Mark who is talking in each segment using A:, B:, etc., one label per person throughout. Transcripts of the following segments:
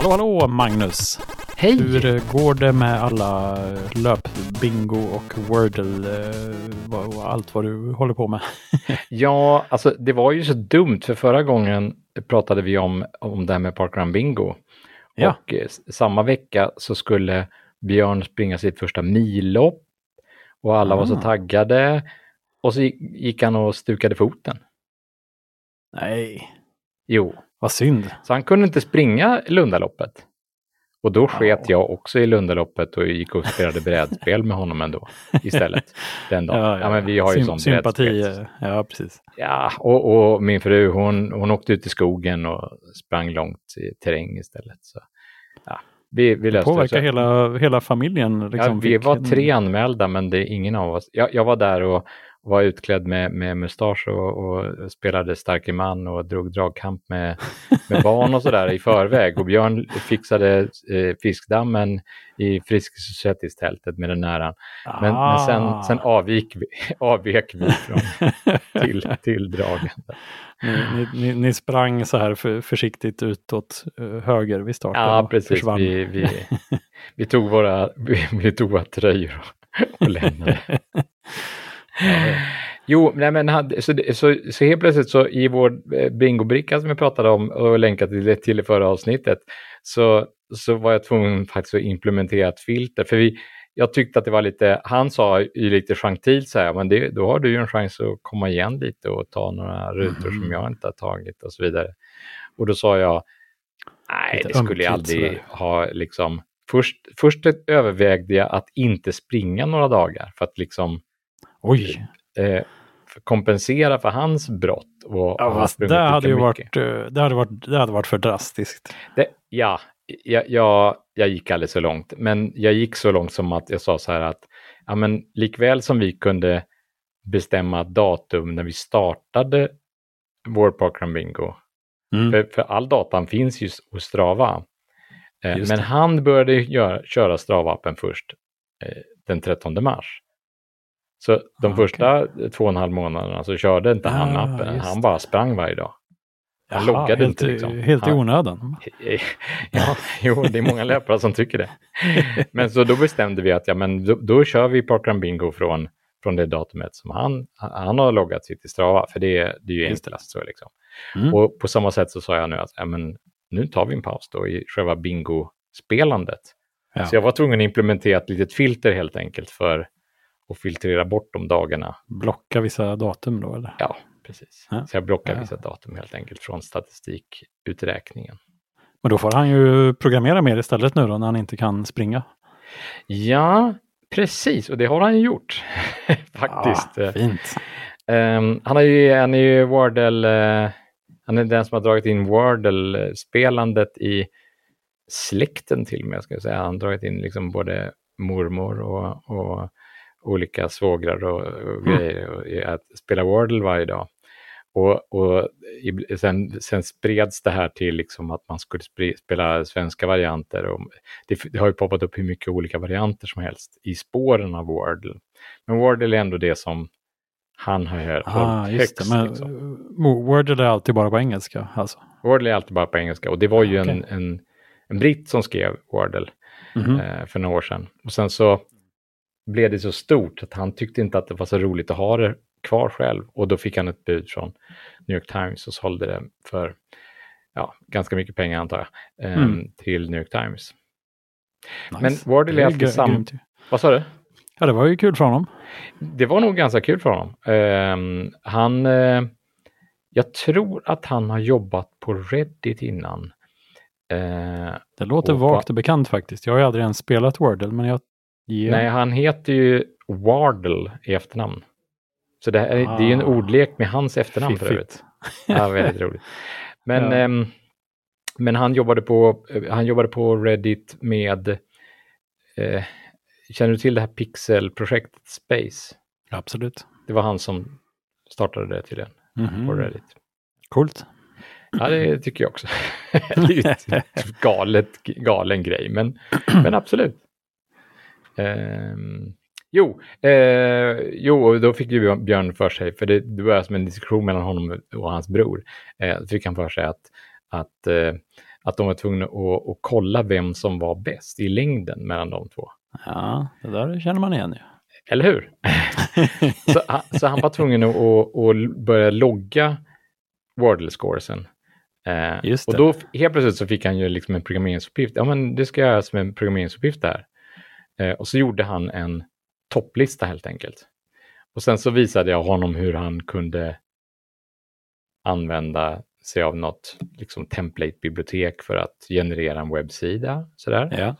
A: Hallå, hallå Magnus!
B: Hej!
A: Hur går det med alla löpbingo och Wordle eh, och allt vad du håller på med?
B: ja, alltså det var ju så dumt för förra gången pratade vi om, om det här med Parkrun Bingo. Ja. Och eh, samma vecka så skulle Björn springa sitt första millopp och alla var så ah. taggade och så gick han och stukade foten.
A: Nej.
B: Jo.
A: Vad synd.
B: Så han kunde inte springa Lundaloppet. Och då sket jag också i Lundaloppet och gick och spelade brädspel med honom ändå istället. Den dagen. Ja, ja, ja. men vi har ju Sym sån
A: Sympati, brädspel. ja precis.
B: Ja, och, och, min fru hon, hon åkte ut i skogen och sprang långt i terräng istället. Så, ja, vi, vi löste
A: det. påverkar hela, hela familjen.
B: Liksom, ja, vi var tre anmälda men det är ingen av oss. Jag, jag var där och var utklädd med, med mustasch och, och spelade starke man och drog dragkamp med, med barn och sådär i förväg. Och Björn fixade eh, fiskdammen i Friskis-tältet med den näran. Men, ah. men sen, sen avvik vi, avvek vi från, till, till dragen.
A: Ni, ni, ni, sprang så här för, försiktigt utåt uh, höger vid starten?
B: Ja, precis. Vi, vi, vi, tog våra, vi, vi tog våra tröjor och lämnade. Jo, nej men hade, så, så, så helt plötsligt så i vår eh, bingobricka som jag pratade om och länkade till, till i förra avsnittet så, så var jag tvungen faktiskt att implementera ett filter. För vi, jag tyckte att det var lite, han sa ju lite gentilt så här, men det, då har du ju en chans att komma igen lite och ta några rutor mm. som jag inte har tagit och så vidare. Och då sa jag, nej det skulle jag aldrig ha liksom, först, först övervägde jag att inte springa några dagar för att liksom
A: Oj!
B: Eh, kompensera för hans brott.
A: Och ja, det, hade ju varit, eh, det, hade varit, det hade varit för drastiskt.
B: Det, ja, jag, jag, jag gick aldrig så långt, men jag gick så långt som att jag sa så här att ja, men likväl som vi kunde bestämma datum när vi startade vår Parkrun Bingo, mm. för, för, all datan finns ju hos Strava. Eh, men han började göra, köra Strava-appen först eh, den 13 mars. Så de ah, första okay. två och en halv månaderna så körde inte ah, han appen, han bara sprang varje dag.
A: Han Jaha, loggade helt, inte. Liksom. Helt i onödan?
B: ja, jo, det är många löpare som tycker det. Men så då bestämde vi att ja, men då, då kör vi Parkrun Bingo från, från det datumet som han, han har loggat sitt i Strava, för det, det är ju enklast. Så liksom. Mm. Och på samma sätt så sa jag nu att ja, men, nu tar vi en paus då i själva bingo-spelandet. Ja. Så jag var tvungen att implementera ett litet filter helt enkelt för och filtrera bort de dagarna.
A: Blocka vissa datum då eller?
B: Ja, precis. Ja. Så jag blockar ja. vissa datum helt enkelt från statistikuträkningen.
A: Men då får han ju programmera mer istället nu då när han inte kan springa.
B: Ja, precis och det har han ju gjort faktiskt.
A: Ja, fint.
B: Um, han, är ju, han är ju Wordle, uh, han är den som har dragit in Wordle-spelandet i släkten till och med. Ska jag säga. Han har dragit in liksom både mormor och, och olika svågrar och, och mm. grejer och att spela Wordle varje dag. Och, och sen, sen spreds det här till liksom att man skulle spela svenska varianter. Och det, det, har ju poppat upp hur mycket olika varianter som helst i spåren av Wordle. Men Wordle är ändå det som han har hört
A: ah, högst. Det, men liksom. Wordle är alltid bara på engelska? Alltså.
B: Wordle är alltid bara på engelska och det var ju okay. en, en, en britt som skrev Wordle mm -hmm. eh, för några år sedan. Och sen så blev det så stort att han tyckte inte att det var så roligt att ha det kvar själv. Och då fick han ett bud från New York Times och sålde det för ja, ganska mycket pengar antar jag, eh, mm. till New York Times. Nice. Men Wardle är alltid sam... Vad sa du?
A: Ja, det var ju kul för honom.
B: Det var nog ganska kul för honom. Uh, han, uh, jag tror att han har jobbat på Reddit innan.
A: Uh, det låter vagt och bekant faktiskt. Jag har ju aldrig ens spelat Wordle, men jag
B: Yeah. Nej, han heter ju Wardle i efternamn. Så det, är, ah. det är ju en ah. ordlek med hans efternamn för övrigt. Ja, väldigt roligt. Men, ja. ähm, men han, jobbade på, han jobbade på Reddit med, äh, känner du till det här pixelprojektet Space?
A: Absolut.
B: Det var han som startade det till den mm -hmm. på Reddit.
A: Coolt.
B: Ja, det tycker jag också. det är ju galet, galen grej, men, men absolut. Eh, jo, eh, jo, då fick ju Björn för sig, för det, det var som en diskussion mellan honom och hans bror, eh, fick han för sig att, att, eh, att de var tvungna att, att kolla vem som var bäst i längden mellan de två.
A: Ja, det där känner man igen ju.
B: Eller hur? så, han- så han var tvungen att, att, att börja logga Wordle-scoresen. Eh, och då helt plötsligt så fick han ju liksom en programmeringsuppgift. Ja, men det ska göras med en programmeringsuppgift där. Eh, och så gjorde han en topplista helt enkelt. Och sen så visade jag honom hur han kunde använda sig av något liksom template-bibliotek för att generera en webbsida. Sådär.
A: Ja.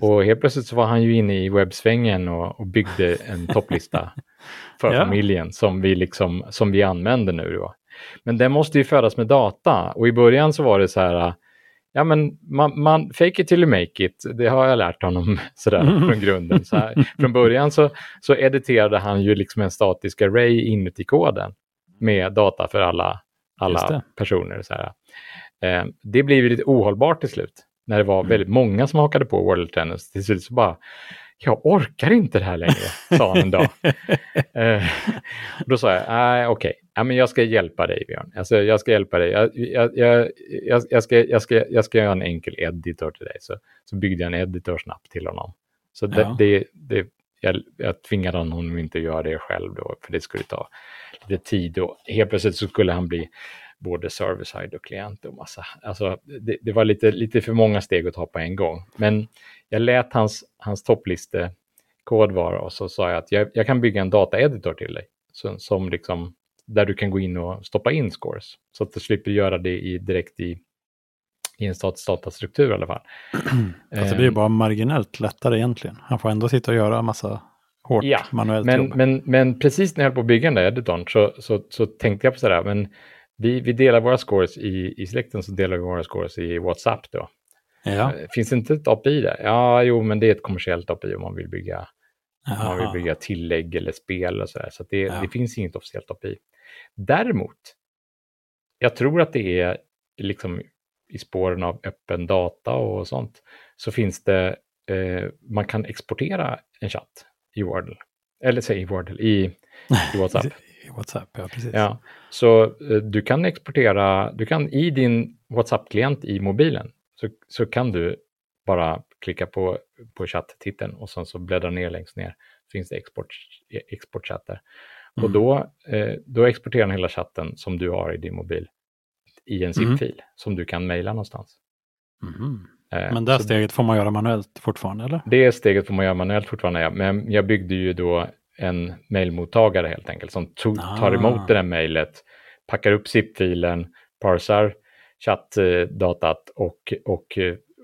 B: Och helt plötsligt så var han ju inne i webbsvängen och, och byggde en topplista för
A: Ja.
B: familjen som vi, liksom, som vi använder nu. Då. Men den måste ju födas med data och i början så var det så här, ja men man, man fake it till you make it, det har jag lärt honom sådär från grunden. Så här. Från början så, så editerade han ju liksom en statisk array inuti koden med data för alla, alla personer. Så. Eh, det blev ju lite ohållbart till slut när det var
A: Mm.
B: väldigt många som hakade på World Tennis. Till slut så bara, jag orkar inte det här längre, sa han en dag. Eh, då sa jag, nej okej, ja, men jag ska hjälpa dig Björn. Alltså, jag ska hjälpa dig. Jag, jag, jag, jag, ska, jag, ska, jag ska göra en enkel editor till dig. Så, så byggde jag en editor snabbt till honom. Så det,
A: Ja.
B: det, det, jag, jag tvingade honom inte att göra det själv då, för det skulle ta lite tid. Och helt plötsligt så skulle han bli både server-side och klient och massa. Alltså, det, det var lite, lite för många steg att ta på en gång. Men jag lät hans, hans toppliste kod vara och så sa jag att jag, jag kan bygga en dataeditor till dig. Som, som liksom, där du kan gå in och stoppa in scores. Så att du slipper göra det i, direkt i, i en statisk datastruktur i alla fall.
A: Alltså det ju
B: Ehm,
A: bara marginellt lättare egentligen. Han får ändå sitta och göra massa hårt
B: Ja,
A: manuellt
B: Men,
A: jobb.
B: men, men precis när jag höll på att bygga den där editorn så, så, så tänkte jag på sådär, men vi, vi delar våra scores i, i släkten så delar vi våra scores i WhatsApp då.
A: ja.
B: Eh, Finns det inte ett API där? Ja, jo, men det är ett kommersiellt API om man vill bygga, om man vill bygga tillägg eller spel och sådär. Så att det,
A: Ja.
B: det finns inget officiellt API. Däremot, jag tror att det är liksom i spåren av öppen data och sånt, så finns det, eh, man kan exportera en chatt i Wordle. Eller säg i Wordle, i, i WhatsApp.
A: I WhatsApp, ja precis.
B: Ja, så eh, du kan exportera, du kan i din WhatsApp-klient i mobilen så, så kan du bara klicka på, på chatt-titeln och sen så bläddra ner längst ner. Finns det export, exportchatt där. Och
A: Mm.
B: då, eh, då exporterar den hela chatten som du har i din mobil i en
A: Mm.
B: zip-fil som du kan mejla någonstans.
A: Mhm.
B: Eh,
A: Men det steget får man göra manuellt fortfarande, eller?
B: det steget får man göra manuellt fortfarande, ja. men jag byggde ju då en mejlmottagare helt enkelt som tog, tar
A: Ah.
B: emot det där mejlet, packar upp zip-filen, parsar chattdatat och, och,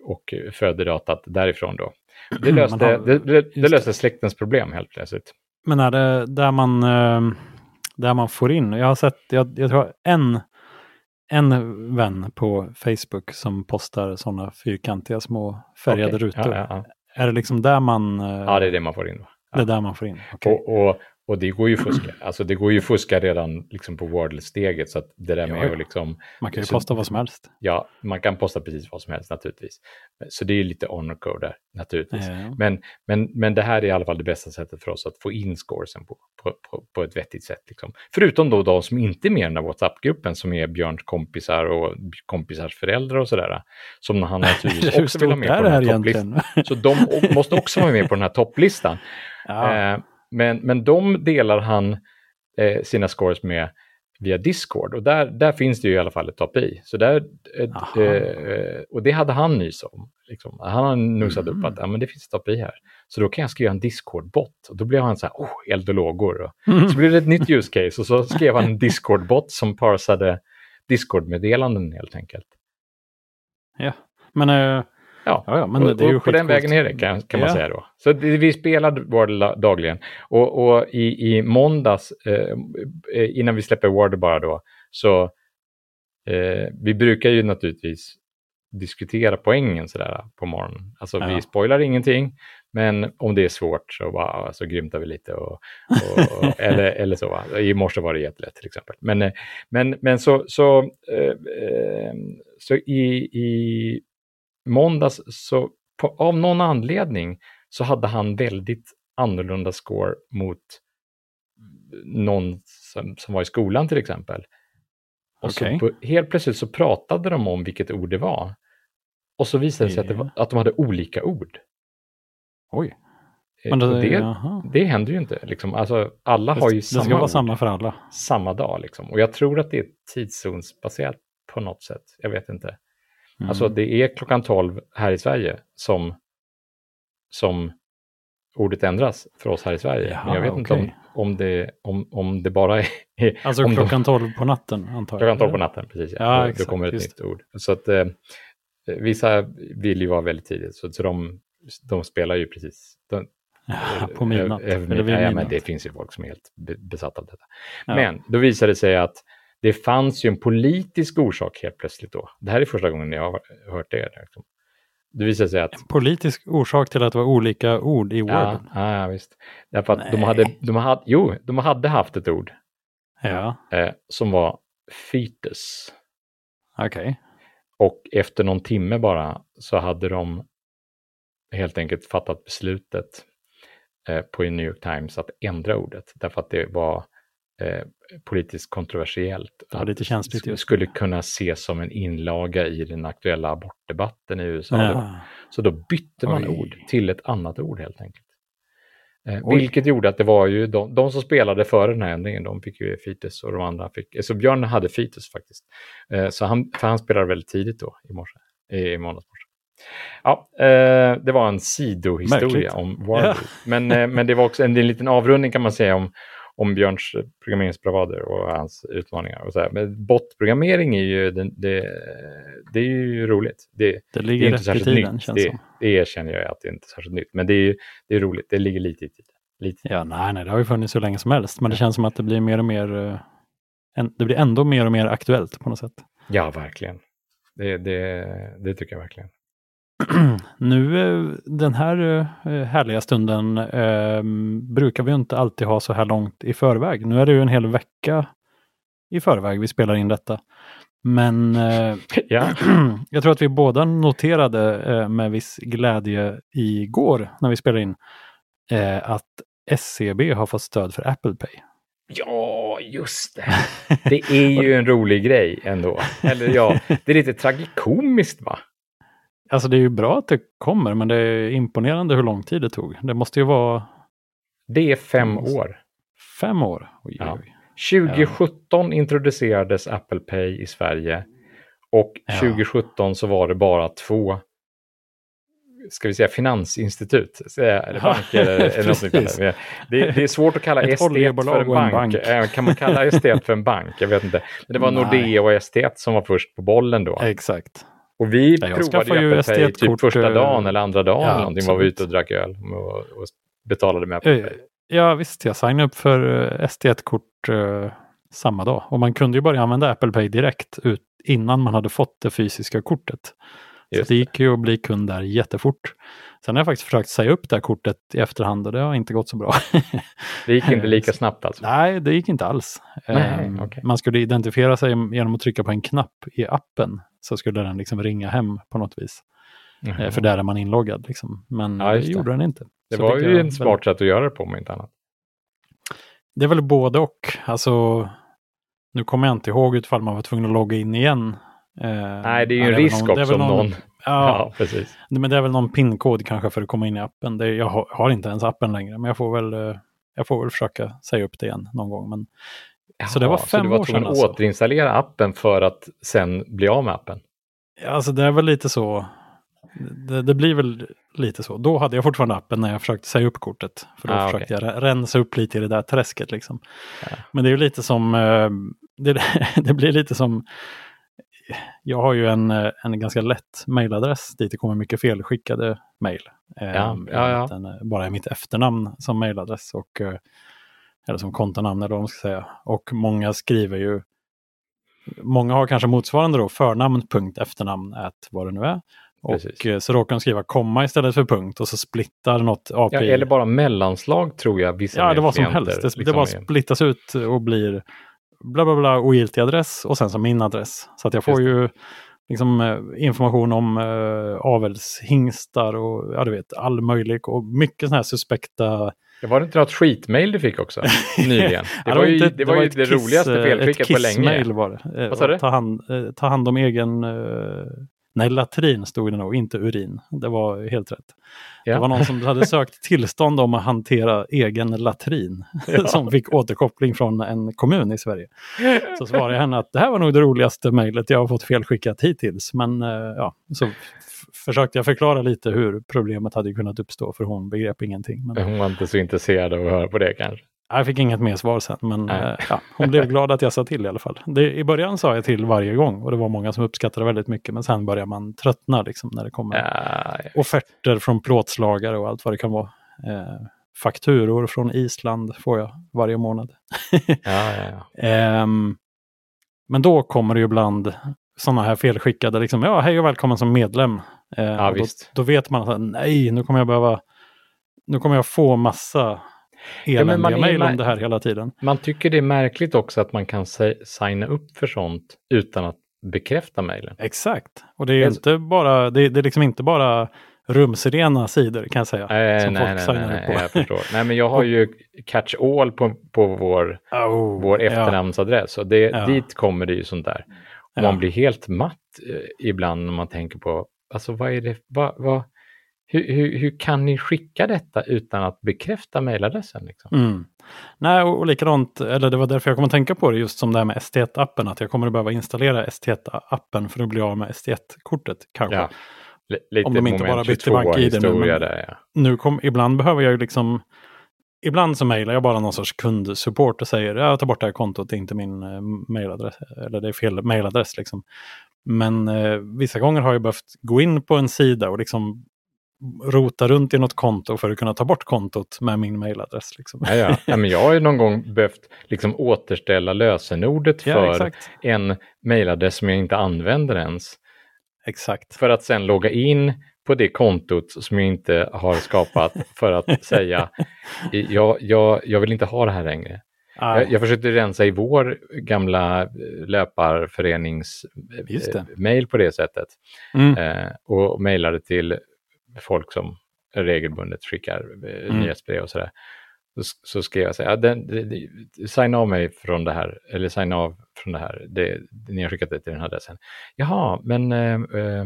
B: och föder datat därifrån då. Det
A: Man
B: löste,
A: har-
B: det, det, det löste släktens problem helt plötsligt.
A: Men är det där man, eh, där man får in? Jag har sett, jag, jag tror en, en vän på Facebook som postar sådana fyrkantiga små färgade
B: Okej.
A: rutor.
B: Ja, ja,
A: Är det liksom där man, eh,
B: ja. ja, det är det man får in.
A: Det är där man får in? Okej.
B: Och, och, och det går ju fuska. Alltså det går ju fuska redan liksom på Wordle-steget. Så att det där med att liksom
A: Man kan ju
B: så-
A: posta vad som helst.
B: Ja, man kan posta precis vad som helst naturligtvis. Så det är ju lite honor code där naturligtvis.
A: Ja.
B: Men, men, men det här är i alla fall det bästa sättet för oss att få in scoresen på, på, på, på ett vettigt sätt. Liksom. Förutom då de som inte är med i den där WhatsApp-gruppen som är Björns kompisar och kompisars föräldrar och sådär. Som han naturligtvis också vill ha med på den
A: här
B: här topplistan. Så de måste också vara med på den här topplistan.
A: ja.
B: Eh, men, men de delar han eh, sina scores med via Discord och där, där finns det ju i alla fall ett API. Så där, eh, och det hade han nys om. Liksom. Han nosat
A: Mm.
B: upp att ja, men det finns ett API här. Så då kan jag skriva en Discord-bot och då blev han så här, oh, eld och lågor.
A: Mm.
B: så blev det ett nytt use case och så skrev han en Discord-bot som parsade Discord-meddelanden helt enkelt.
A: ja. Men, eh,
B: Ja,
A: ja, ja, men
B: och,
A: det är ju
B: och på den vägen är det kan, kan man
A: Ja.
B: säga då. Så det, vi spelar Wordle dagligen. Och, och i, i måndags, eh, eh, innan vi släpper Wordle bara då, så eh, vi brukar ju naturligtvis diskutera poängen sådär på morgonen. Alltså
A: Ja.
B: vi spoilar ingenting, men om det är svårt så, bara, så grymtar vi lite. Och, och, eller, eller så. Va? I morse var det jättelätt till exempel. Men, eh, men, men så, så, eh, eh, så i, i måndags så på, av någon anledning så hade han väldigt annorlunda score mot någon som, som var i skolan till exempel. Och
A: Okej.
B: så på, helt plötsligt så pratade de om vilket ord det var. Och så visade det sig att, det att de hade olika ord.
A: Oj.
B: Eh,
A: Men det,
B: det, det händer ju inte. Liksom. Alltså, alla har ju
A: det ska
B: samma,
A: vara samma för alla.
B: samma dag. Liksom. Och jag tror att det är tidszonsbaserat på något sätt. Jag vet inte.
A: Mm.
B: Alltså det är klockan 12 här i Sverige som, som ordet ändras för oss här i Sverige.
A: Jaha,
B: Men jag vet inte om, om, det, om, om det bara är
A: Alltså
B: om de-
A: klockan 12 på natten antar jag.
B: klockan 12 på natten. Precis,
A: Ja,
B: då,
A: exakt,
B: då kommer ett nytt ord. Så att eh, vissa vill ju vara väldigt tidigt, så, så de, de spelar ju precis. De,
A: Ja, på midnatt.
B: eh,
A: Eller vid
B: ja, men
A: midnatt.
B: det finns ju folk som är helt be- besatta av detta.
A: Ja.
B: Men då visade det sig att det fanns ju en politisk orsak helt plötsligt då. Det här är första gången jag har hört det. Liksom. Det visade sig att
A: Politisk orsak till att det var olika ord i Word.
B: Ja, ja visst. Därför att de hade, de hade, jo, de hade haft ett ord
A: Ja,
B: eh, som var fetus.
A: okej.
B: Och efter någon timme bara så hade de helt enkelt fattat beslutet eh, på New York Times att ändra ordet. Därför att det var eh, politiskt kontroversiellt.
A: Det var
B: att
A: lite känsligt
B: skulle kunna ses som en inlaga i den aktuella abortdebatten i USA. då.
A: Ja.
B: Så då bytte man
A: Oj.
B: ord till ett annat ord helt enkelt. Eh, vilket gjorde att det var ju de, de som spelade före den här ändringen, de fick ju fetus och de andra fick, eh, så Björn hade fetus faktiskt. Eh, så han, för han spelade väldigt tidigt då i morse, i, i måndags morse. Ja, eh, det var en sidohistoria
A: Märkligt.
B: om Warby.
A: Ja.
B: Men, eh, men det var också en, en liten avrundning kan man säga om, om Björns programmeringsbravader och hans utmaningar. Och så här. Men botprogrammering är ju, den, det, det är ju roligt. Det,
A: Det
B: det
A: ligger
B: är inte
A: rätt i
B: särskilt
A: tiden
B: nytt.
A: känns
B: Det,
A: som.
B: det erkänner jag att det inte är särskilt nytt. Men det är, det är roligt. Det ligger lite i tiden. Lite.
A: Ja, nej, nej, det har ju funnits hur länge som helst. Men det känns som att det blir mer och mer, eh, det blir ändå mer och mer aktuellt på något sätt.
B: Ja, verkligen. Det, det, det tycker jag verkligen.
A: nu eh, den här eh, härliga stunden eh, brukar vi inte alltid ha så här långt i förväg. Nu är det ju en hel vecka i förväg vi spelar in detta. Men eh,
B: Ja,
A: jag tror att vi båda noterade eh, med viss glädje igår när vi spelade in eh, att SCB har fått stöd för Apple Pay.
B: ja just det. Det är ju en rolig grej ändå. Eller ja, det är lite tragikomiskt va?
A: Alltså det är ju bra att det kommer, men det är imponerande hur lång tid det tog. Det måste ju vara
B: Det är fem
A: Mm.
B: år.
A: fem år. Oj,
B: Ja.
A: oj.
B: 2017 introducerades Apple Pay i Sverige och
A: Ja.
B: 2017 så var det bara två ska vi säga finansinstitut, säga, eller
A: Ja,
B: banker eller, något liknande. Det, det är svårt att kalla
A: Ett
B: estet för en
A: och en
B: bank.
A: bank.
B: Eh, Kan man kalla estet för en bank? Jag vet inte. Men det var
A: Nej.
B: Nordea och estet som var först på bollen då.
A: Exakt.
B: Och vi
A: Ja, jag
B: provade ju Apple typ första
A: eh,
B: dagen eller andra dagen
A: ja,
B: någonting var vi ute och drack öl och, och betalade med Apple
A: Eh,
B: Pay.
A: Ja visst, jag signade upp för eh, ST1-kort eh, samma dag. Och man kunde ju börja använda Apple Pay direkt ut, innan man hade fått det fysiska kortet. Så
B: Just
A: det gick ju att bli kund där jättefort. Sen har jag faktiskt försökt säga upp det här kortet i efterhand och det har inte gått så bra.
B: Det gick inte lika snabbt alltså.
A: Nej, det gick inte alls.
B: Nej,
A: Ehm,
B: okej.
A: Man skulle identifiera sig genom att trycka på en knapp i appen. Så skulle den liksom ringa hem på något vis.
B: Jaha.
A: För där är man inloggad. Liksom. Men
B: Ja,
A: det gjorde den inte.
B: Det
A: Så
B: var ju en smart sätt att göra det på om inte annat.
A: Det är väl både och. Alltså, nu kommer jag inte ihåg ifall man var tvungen att logga in igen. Eh,
B: Nej, det är ju en risk
A: någon-
B: också om någon...
A: Ja,
B: Ja, precis.
A: men det är väl någon pinkod kanske för att komma in i appen. Det, jag har, har inte ens appen längre, men jag får väl, eh, jag får väl försöka säga upp det igen någon gång. Men, så det var
B: Jaha,
A: fem
B: du var
A: år sedan
B: att
A: alltså.
B: återinstallera appen för att sen bli av med appen?
A: Alltså det är väl lite så. Det, det blir väl lite så. Då hade jag fortfarande appen när jag försökte säga upp kortet. För då
B: Ah,
A: försökte jag re- rensa upp lite i det där träsket. Liksom.
B: Ja.
A: Men det är ju lite som, eh, det, det blir lite som, jag har ju en, eh, en ganska lätt mailadress dit det kommer mycket felskickade mejl. Eh,
B: Ja, ja, ja.
A: Bara mitt efternamn som mejladress och eller som kontonamn eller vad man ska säga. Och många skriver ju Många har kanske motsvarande då förnamn.efternamn ät vad det nu är. Och
B: Precis.
A: eh, så råkar de skriva komma istället för punkt och så splittar något API.
B: Ja, eller bara mellanslag tror jag vissa
A: Ja, det var som helst. Det, det
B: liksom
A: bara
B: är.
A: splittas ut och blir bla bla bla ogiltig adress och sen som min adress. Så att jag får ju liksom eh, information om uh, avelshingstar och ja, du vet, all möjlig och mycket sådana här suspekta
B: Det var det inte något skitmail du fick också nyligen? Det
A: Ja,
B: var ju
A: inte-
B: det, var ju det
A: kiss,
B: roligaste
A: eh,
B: felskickat
A: ett
B: på länge.
A: var det. Eh,
B: Vad sa du?
A: Ta hand, eh, ta hand om egen, eh, Nej, latrin stod det nog, inte urin. Det var helt rätt.
B: Ja.
A: Det var någon som hade sökt tillstånd om att hantera egen latrin. som fick återkoppling från en kommun i Sverige. Så svarade jag henne att det här var nog det roligaste mejlet jag har fått felskickat hittills. Men eh, ja, så försökte jag förklara lite hur problemet hade kunnat uppstå för hon begrep ingenting. Men
B: Hon var inte så intresserad av att höra på det kanske.
A: jag fick inget mer svar sen, men eh, ja, hon blev glad att jag sa till i alla fall. Det, I början sa jag till varje gång och det var många som uppskattade väldigt mycket, men sen börjar man tröttna liksom när det kommer
B: Ja,
A: offerter från plåtslagare och allt vad det kan vara. Eh, fakturor från Island får jag varje månad.
B: ja, ja, ja.
A: Ehm, men då kommer det ju ibland sådana här felskickade, liksom, ja hej och välkommen som medlem. Eh,
B: Ja,
A: då, då vet man att nej, nu kommer jag behöva, nu kommer jag få massa eländiga
B: är
A: mejl om det här hela tiden.
B: Man tycker det är märkligt också att man kan si- signa upp för sånt utan att bekräfta mejlen.
A: Exakt, och det är,
B: Alltså-
A: inte bara, det, det är liksom inte bara rumsrena sidor kan jag säga.
B: Nej,
A: som folk
B: nej, nej,
A: signar
B: nej,
A: upp på.
B: jag förstår. Nej, men jag har ju catch all på, på vår,
A: Oh,
B: vår
A: ja.
B: efternamnsadress och det,
A: Ja.
B: dit kommer det ju sånt där.
A: Ja.
B: Man blir helt matt eh, ibland när man tänker på, alltså vad är det, vad, vad, hur, hur, hur kan ni skicka detta utan att bekräfta mejladressen? Liksom?
A: Mm. Nej, och, och likadant, eller det var därför jag kom att tänka på det, just som det här med ST1-appen, att jag kommer att behöva installera ST1-appen för att bli av med ST1-kortet kanske.
B: Ja. Li- Lite
A: Om de inte bara bytte
B: 22
A: bank-ID nu,
B: historia
A: men-
B: där. Ja.
A: Nu kom, ibland behöver jag ju liksom, ibland så mejlar jag bara någon sorts kundsupport och säger jag tar bort det här kontot, det är inte min eh, mejladress, eller det är fel mejladress liksom. Men eh, vissa gånger har jag behövt gå in på en sida och liksom rota runt i något konto för att kunna ta bort kontot med min mejladress. Liksom.
B: Ja, ja. Ja, men jag har ju någon gång behövt liksom återställa lösenordet
A: Ja,
B: för
A: exakt.
B: en mejladress som jag inte använder ens.
A: Exakt.
B: För att sen logga in på det kontot som jag inte har skapat för att säga jag, jag, jag vill inte ha det här längre.
A: Nej.
B: Jag, jag försökte rensa i vår gamla eh, löparförenings
A: Just det.
B: eh, mail på det sättet
A: Mm.
B: eh, och mejlade till folk som regelbundet skickar eh,
A: Mm.
B: nyhetsbrev och sådär. Så, så skrev jag så här, den, signa av mig från det här, eller signa av från det här, det, ni har skickat det till den här adressen. Jaha, men... Eh, eh,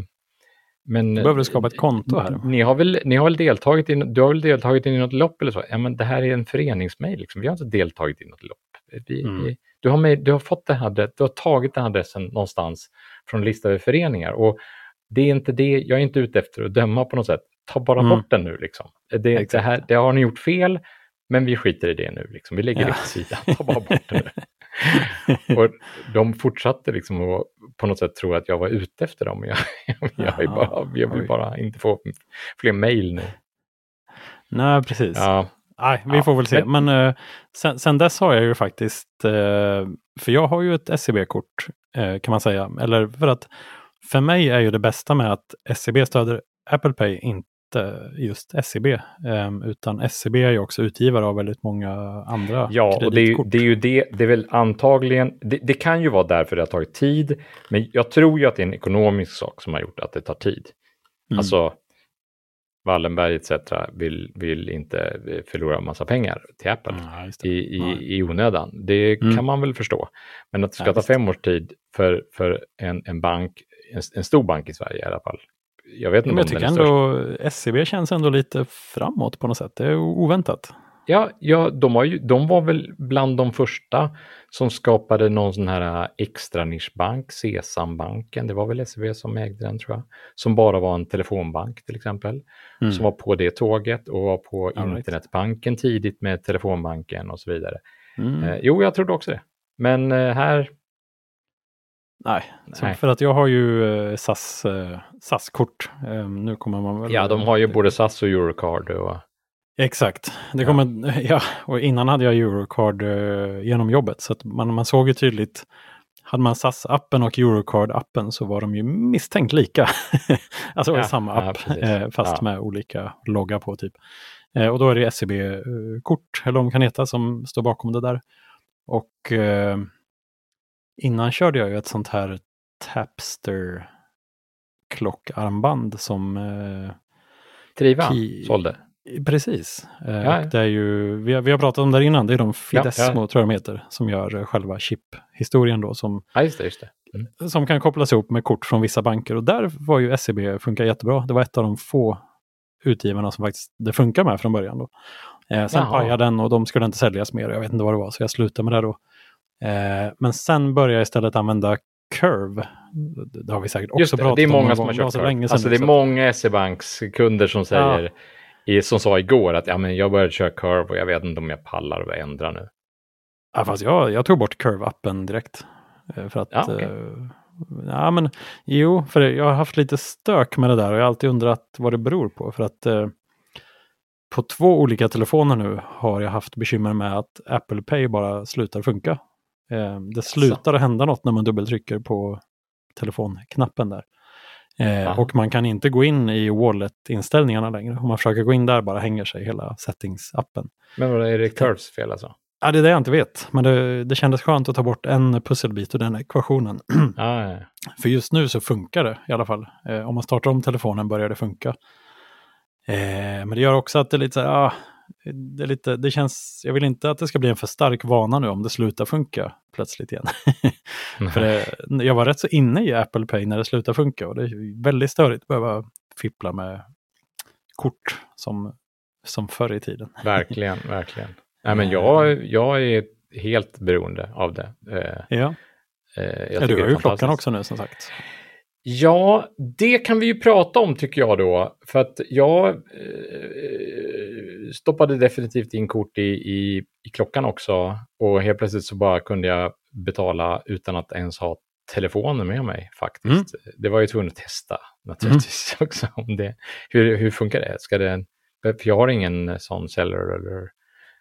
B: men
A: Då behöver du skapa ett konto här.
B: Ni har väl, ni har väl deltagit i, du har väl deltagit i något lopp eller så? Ja, men det här är en föreningsmail, liksom. vi har inte deltagit i något lopp. Vi,
A: Mm.
B: vi, du, har med, du har fått den här, du har tagit den här adressen någonstans från en lista över föreningar. Och det är inte det, jag är inte ute efter att döma på något sätt. Ta bara
A: Mm.
B: bort den nu liksom. Det, det, här, det har ni gjort fel, men vi skiter i det nu. Liksom. Vi lägger
A: Ja.
B: det på sidan, ta bara bort det nu. och de fortsatte liksom att på något sätt tro att jag var ute efter dem. Jag, jag,
A: Jaha,
B: bara, jag vill bara inte få fler mejl nu.
A: Nej, precis.
B: Ja,
A: Nej, vi
B: Ja,
A: får väl se.
B: men-
A: Men, eh, sen, sen dess har jag ju faktiskt, eh, för jag har ju ett SEB-kort eh, kan man säga. Eller för att för mig är ju det bästa med att SEB stöder Apple Pay inte just SEB. Eh, utan SEB är ju också utgivare av väldigt många andra
B: ja och det är, det är ju det, det är väl antagligen, det, det kan ju vara därför det har tagit tid, men jag tror ju att det är en ekonomisk sak som har gjort att det tar tid.
A: Mm.
B: Alltså, Wallenberg etc. Vill, vill inte förlora massa pengar till Apple.
A: Just det.
B: i, i,
A: Nej.
B: i onödan. Det
A: Mm.
B: kan man väl förstå. Men att det ska
A: Ja,
B: ta fem års tid för, för en, en bank, en, en stor bank i Sverige i alla fall. Jag vet inte
A: Men jag tycker ändå SEB känns ändå lite framåt på något sätt. Det är oväntat.
B: Ja, ja de, har ju, de var väl bland de första som skapade någon sån här extra nischbank, Sesambanken. Det var väl SEB som ägde den tror jag. Som bara var en telefonbank till exempel.
A: Mm.
B: Som var på det tåget och var på
A: right.
B: internetbanken tidigt med telefonbanken och så vidare.
A: Mm.
B: Eh, jo, jag trodde också det. Men eh, här,
A: Nej,
B: Nej.
A: för att jag har ju eh, SAS, eh, SAS-kort. Eh, nu kommer man väl...
B: Ja, de har ju både SAS och Eurocard. Och,
A: Exakt. Det kommer, ja. och innan hade jag Eurocard eh, genom jobbet. Så att man, man såg ju tydligt, hade man SAS-appen och Eurocard-appen så var de ju misstänkt lika. alltså
B: Ja,
A: samma
B: ja,
A: app, eh, fast
B: Ja.
A: med olika logga på typ. Och då är det SEB-kort, eller vad de kan heta, som står bakom det där. Och innan körde jag ju ett sånt här Tapster klockarmband som eh,
B: Triva
A: Ki-
B: sålde.
A: Precis. Eh,
B: Ja,
A: det är ju, vi, har, vi har pratat om det innan, det är de Fidesmo
B: Ja,
A: tror jag de heter, som gör själva chip-historien då, som
B: just det. Just det. Mm.
A: som kan kopplas ihop med kort från vissa banker. Och där var ju SEB funkar jättebra. Det var ett av de få utgivarna som faktiskt det funkar med från början. Då. Eh, sen
B: Jaha.
A: pajade den och de skulle inte säljas mer. Jag vet inte vad det var, så jag slutade med det då. Eh, men sen började jag istället använda Curve. Det, har vi säkert också
B: Just det,
A: pratat
B: det är
A: om
B: många
A: någon
B: som har kört Curve. Alltså det är många SE-banks kunder som säger, i, som sa igår att ja, men jag började köra Curve och jag vet inte om jag pallar att ändra nu.
A: Ja, fast jag, jag tog bort Curve-appen direkt. Eh, För att,
B: Ja, okej.
A: eh, ja, men jo, för jag har haft lite stök med det där och jag har alltid undrat vad det beror på. För att på två olika telefoner nu har jag haft bekymmer med att Apple Pay bara slutar funka. Eh, det slutar att hända något när man dubbeltrycker på telefonknappen där. Eh, och man kan inte gå in i Wallet-inställningarna längre. Om man försöker gå in där bara hänger sig hela settings-appen.
B: Men vad är det Curves fel alltså?
A: Ja, det är det jag inte vet. Men det, det kändes skönt att ta bort en pusselbit ur den ekvationen.
B: Ja, ja.
A: För just nu så funkar det i alla fall. Eh, om man startar om telefonen börjar det funka. Eh, men det gör också att det är lite så här, ah, det, lite, det känns, jag vill inte att det ska bli en för stark vana nu om det slutar funka plötsligt igen. för det, jag var rätt så inne i Apple Pay när det slutar funka och det är väldigt störigt att behöva fippla med kort som, som förr i tiden.
B: Verkligen, verkligen. Nej, men jag, jag är helt beroende av det. Eh,
A: Ja,
B: eh,
A: ja du har ju klockan också nu som sagt.
B: Ja, det kan vi ju prata om tycker jag då. För att jag eh, stoppade definitivt in kort i, i, i klockan också. Och helt plötsligt så bara kunde jag betala utan att ens ha telefonen med mig faktiskt. Det var ju tvungen att testa naturligtvis också. Om det, hur, hur funkar det? Ska det? För jag har ingen sån cellular eller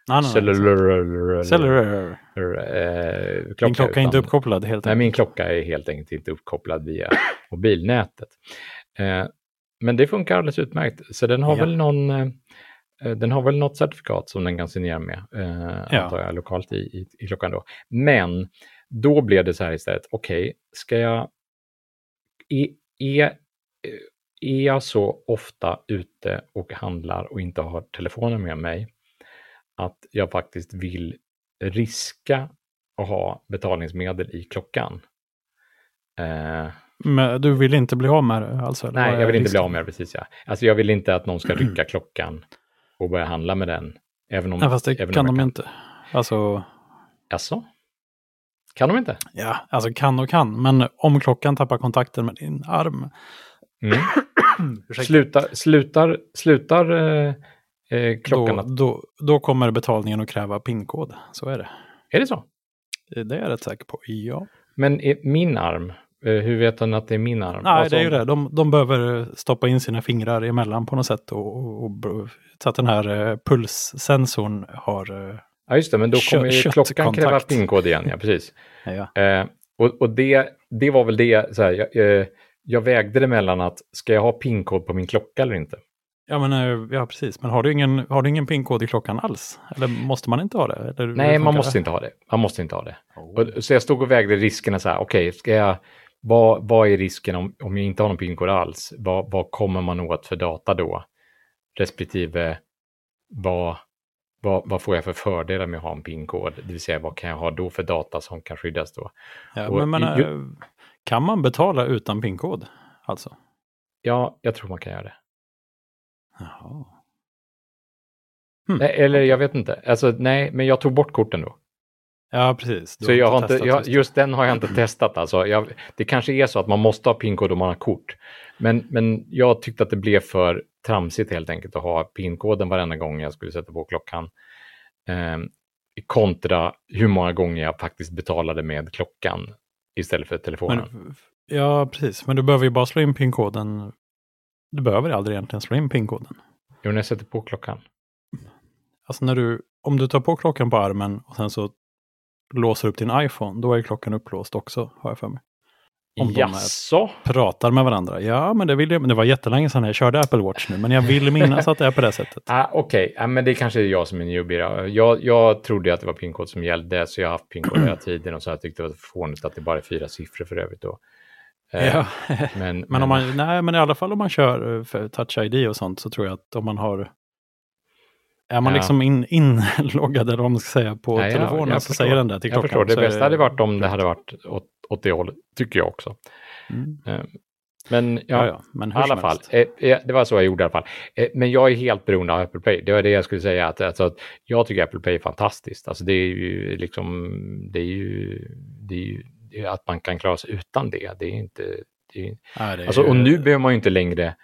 A: Nej, nej, nej.
B: cellular,
A: Cellular.
B: eh, klocka.
A: Din klocka är inte uppkopplad helt
B: Nej,
A: enkelt.
B: min klocka är helt enkelt inte uppkopplad via mobilnätet. Eh, men det funkar alldeles utmärkt. Så den har
A: Ja.
B: väl någon, eh, den har väl något certifikat som den kan signera med, eh,
A: Ja.
B: antar jag, lokalt i, i, i klockan då. Men då blev det så här istället, okej, ska jag, är, är, är jag så ofta ute och handlar och inte har telefonen med mig att jag faktiskt vill riska att ha betalningsmedel i klockan. Eh,
A: Men du vill inte bli av med det alltså?
B: nej, jag vill inte bli av med det precis. Ja. Alltså jag vill inte att någon ska rycka klockan och börja handla med den. Även om,
A: Nej, fast det
B: även
A: kan
B: om
A: de ju inte. Alltså,
B: Jaså? Kan de inte?
A: ja, alltså kan och kan. Men om klockan tappar kontakten med din arm.
B: Mm. Slutar, slutar, slutar eh, eh, klockan
A: då,
B: att...
A: då, då kommer betalningen att kräva pinkod. Så är det.
B: Är det så?
A: Det är jag rätt säker på. Ja.
B: Men min arm, hur vet han att det är min arm?
A: Nej,
B: Alltså,
A: det är ju det. De, de behöver stoppa in sina fingrar emellan på något sätt. Och, och, och, så att den här eh, pulssensorn har... Eh,
B: Ja, just det, men då kommer ju klockan kräva pinkod igen, ja precis.
A: ja.
B: Eh, och och det, det var väl det, så här, jag, eh, jag vägde det mellan att ska jag ha pinkod på min klocka eller inte?
A: Ja, men, eh, ja, precis. Men har du, ingen, har du ingen pinkod i klockan alls? Eller måste man inte ha det? Eller,
B: Nej, man måste
A: det?
B: inte ha det. Man måste inte ha det.
A: Oh.
B: Och, så jag stod och vägde riskerna så här, okej, ska jag, vad, vad är risken om, om jag inte har någon pinkod alls? Vad, vad kommer man åt för data då? Respektive, vad, vad, vad får jag för fördelar med att ha en pinkod? Det vill säga, vad kan jag ha då för data som kan skyddas då?
A: Ja,
B: och
A: men, men,
B: ju-
A: eh, kan man betala utan pinkod? Alltså?
B: Ja, jag tror man kan göra det.
A: Jaha.
B: Nej, eller jag vet inte. Alltså, nej, men jag tog bort korten då.
A: Ja, precis. Du
B: Så jag har inte,
A: testat
B: jag,
A: just
B: den har jag inte testat. Alltså. Jag, det kanske är så att man måste ha pinkod om man har kort. Men, men jag tyckte att det blev för tramsigt helt enkelt att ha pinkoden varenda gång jag skulle sätta på klockan. Eh, kontra hur många gånger jag faktiskt betalade med klockan istället för telefonen.
A: Men, ja, precis. Men du behöver ju bara slå in pinkoden. Du behöver aldrig egentligen slå in pinkoden.
B: Jo, när jag sätter på klockan.
A: Alltså när du, om du tar på klockan på armen och sen så låser upp din iPhone, då är klockan upplåst också, har jag för mig. Om de
B: Jaså?
A: Pratar med varandra. Ja, men det vill jag. Men det var jättelänge sedan jag körde Apple Watch nu, men jag vill minnas att det är på det sättet.
B: Ah, Okej, ah, men det kanske är jag som är newbie. då. Jag, jag trodde att det var pinkod som gällde, så jag har haft pinkod hela tiden och så har jag tyckt det var fånigt att det bara är fyra siffror för övrigt. Då. Eh,
A: Ja.
B: Men,
A: Men om man, nej, men i alla fall om man kör eh, för Touch ID och sånt så tror jag att om man har är man
B: Ja.
A: liksom in, inloggad eller vad man ska säga på
B: Nej, jag-
A: telefonen
B: jag
A: så säger den det till
B: Jag
A: klockan.
B: förstår, det bästa hade varit om det hade varit åt, åt det hållet, tycker jag också.
A: Mm.
B: Eh, Men
A: Ja,
B: ja,
A: ja, men
B: i alla fall. Eh, eh, Det var så jag gjorde i alla fall. Eh, Men jag är helt beroende av Apple Pay. Det var det jag skulle säga. Att, alltså, att jag tycker Apple Pay är fantastiskt. Alltså, det är ju liksom, det är ju, det är ju det är att man kan klara sig utan det. Det är inte, det är,
A: Ja, det är
B: alltså,
A: ju-
B: och nu behöver man ju inte längre